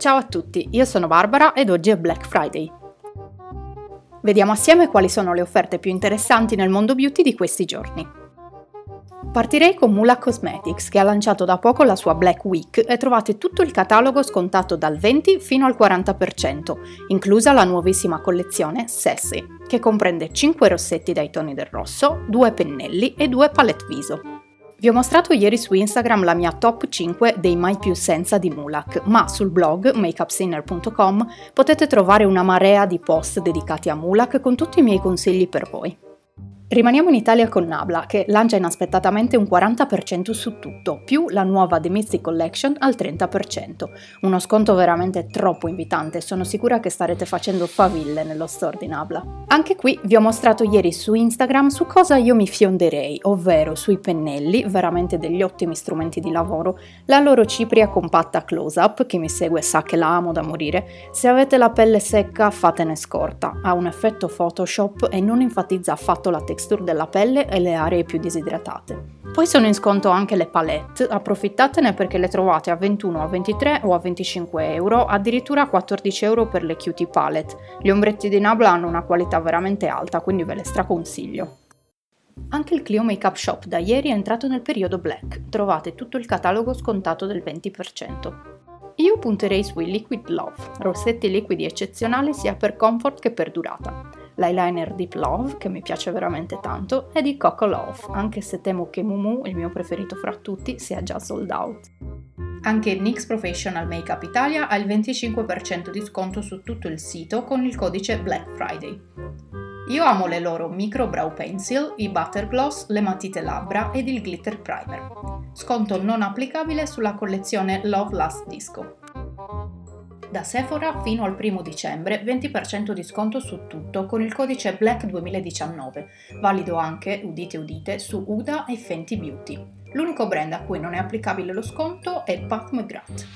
Ciao a tutti, io sono Barbara ed oggi è Black Friday. Vediamo assieme quali sono le offerte più interessanti nel mondo beauty di questi giorni. Partirei con Mula Cosmetics che ha lanciato da poco la sua Black Week e trovate tutto il catalogo scontato dal 20 fino al 40%, inclusa la nuovissima collezione Sassy, che comprende 5 rossetti dai toni del rosso, 2 pennelli e 2 palette viso. Vi ho mostrato ieri su Instagram la mia top 5 dei mai più senza di Mulak, ma sul blog makeupsinner.com potete trovare una marea di post dedicati a Mulak con tutti i miei consigli per voi. Rimaniamo in Italia con Nabla, che lancia inaspettatamente un 40% su tutto, più la nuova The Mystic Collection al 30%. Uno sconto veramente troppo invitante, sono sicura che starete facendo faville nello store di Nabla. Anche qui vi ho mostrato ieri su Instagram su cosa io mi fionderei, ovvero sui pennelli, veramente degli ottimi strumenti di lavoro, la loro cipria compatta close-up, chi mi segue sa che la amo da morire, se avete la pelle secca fatene scorta, ha un effetto Photoshop e non enfatizza affatto la textura texture della pelle e le aree più disidratate. Poi sono in sconto anche le palette, approfittatene perché le trovate a 21, a 23 o a 25 euro, addirittura a 14 euro per le cutie palette. Gli ombretti di Nabla hanno una qualità veramente alta, quindi ve le straconsiglio. Anche il Clio Makeup Shop da ieri è entrato nel periodo black, trovate tutto il catalogo scontato del 20%. Io punterei sui Liquid Love, rossetti liquidi eccezionali sia per comfort che per durata l'eyeliner Deep Love, che mi piace veramente tanto, e di Coco Love, anche se temo che Mumu, il mio preferito fra tutti, sia già sold out. Anche NYX Professional Makeup Italia ha il 25% di sconto su tutto il sito con il codice Black Friday. Io amo le loro micro brow pencil, i butter gloss, le matite labbra ed il glitter primer. Sconto non applicabile sulla collezione Love Last Disco. Da Sephora fino al 1 dicembre 20% di sconto su tutto con il codice BLACK 2019, valido anche, udite udite, su Uda e Fenty Beauty. L'unico brand a cui non è applicabile lo sconto è Pat McGrath.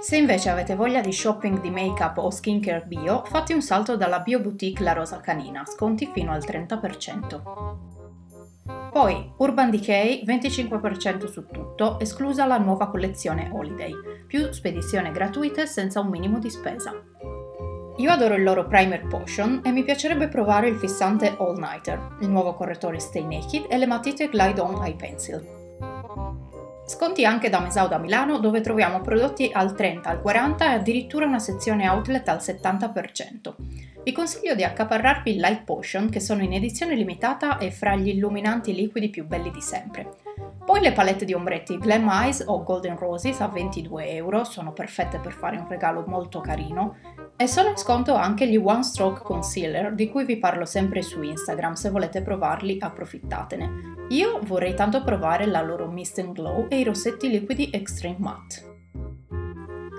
Se invece avete voglia di shopping di make-up o skincare bio, fate un salto dalla Bio Boutique La Rosa Canina, sconti fino al 30%. Poi Urban Decay 25% su tutto, esclusa la nuova collezione Holiday, più spedizione gratuite senza un minimo di spesa. Io adoro il loro primer potion e mi piacerebbe provare il fissante All Nighter, il nuovo correttore Stay Naked e le matite Glide On Eye Pencil. Sconti anche da Mesao da Milano dove troviamo prodotti al 30, al 40 e addirittura una sezione outlet al 70%. Vi consiglio di accaparrarvi Light Potion che sono in edizione limitata e fra gli illuminanti liquidi più belli di sempre. Poi le palette di ombretti Glam Eyes o Golden Roses a 22 euro, sono perfette per fare un regalo molto carino. E sono in sconto anche gli One Stroke Concealer di cui vi parlo sempre su Instagram, se volete provarli approfittatene. Io vorrei tanto provare la loro Mist and Glow e i rossetti liquidi Extreme Matte.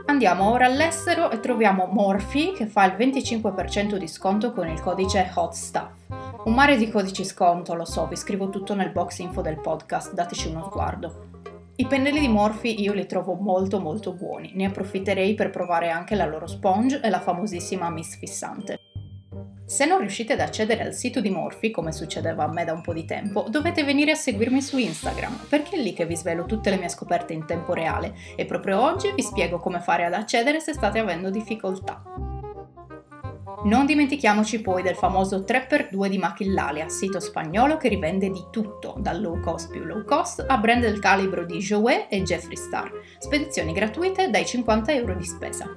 Andiamo ora all'estero e troviamo Morphe che fa il 25% di sconto con il codice Hot Stuff. Un mare di codici sconto, lo so, vi scrivo tutto nel box info del podcast, dateci uno sguardo. I pennelli di Morphe io li trovo molto molto buoni, ne approfitterei per provare anche la loro sponge e la famosissima Miss Fissante. Se non riuscite ad accedere al sito di Morphy, come succedeva a me da un po' di tempo, dovete venire a seguirmi su Instagram, perché è lì che vi svelo tutte le mie scoperte in tempo reale e proprio oggi vi spiego come fare ad accedere se state avendo difficoltà. Non dimentichiamoci poi del famoso 3x2 di Machillalia, sito spagnolo che rivende di tutto, dal low cost più low cost a brand del calibro di Jouet e Jeffree Star, spedizioni gratuite dai 50 euro di spesa.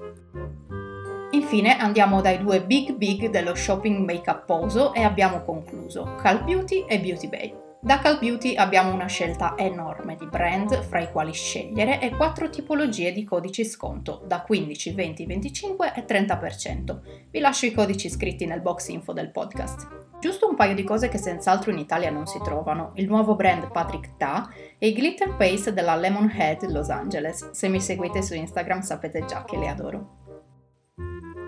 Infine andiamo dai due big big dello shopping make-up poso e abbiamo concluso Cal Beauty e Beauty Bay. Da Cal Beauty abbiamo una scelta enorme di brand fra i quali scegliere e quattro tipologie di codici sconto da 15, 20, 25 e 30%. Vi lascio i codici scritti nel box info del podcast. Giusto un paio di cose che senz'altro in Italia non si trovano, il nuovo brand Patrick Ta e i glitter paste della Lemonhead Los Angeles. Se mi seguite su Instagram sapete già che le adoro.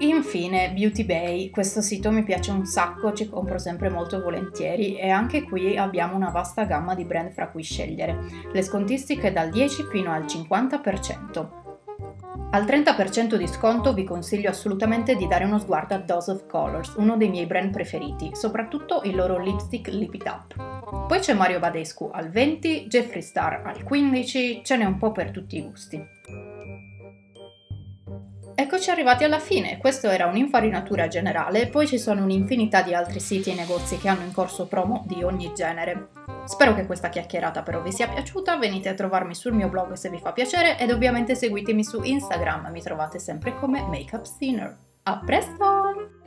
Infine, Beauty Bay, questo sito mi piace un sacco, ci compro sempre molto volentieri e anche qui abbiamo una vasta gamma di brand fra cui scegliere, le scontistiche dal 10 fino al 50%. Al 30% di sconto vi consiglio assolutamente di dare uno sguardo a Dose of Colors, uno dei miei brand preferiti, soprattutto il loro lipstick Lip It Up. Poi c'è Mario Badescu al 20, Jeffree Star al 15, ce n'è un po' per tutti i gusti. Eccoci arrivati alla fine. Questo era un'infarinatura generale, poi ci sono un'infinità di altri siti e negozi che hanno in corso promo di ogni genere. Spero che questa chiacchierata però vi sia piaciuta, venite a trovarmi sul mio blog se vi fa piacere ed ovviamente seguitemi su Instagram, mi trovate sempre come Makeup Sinner. A presto!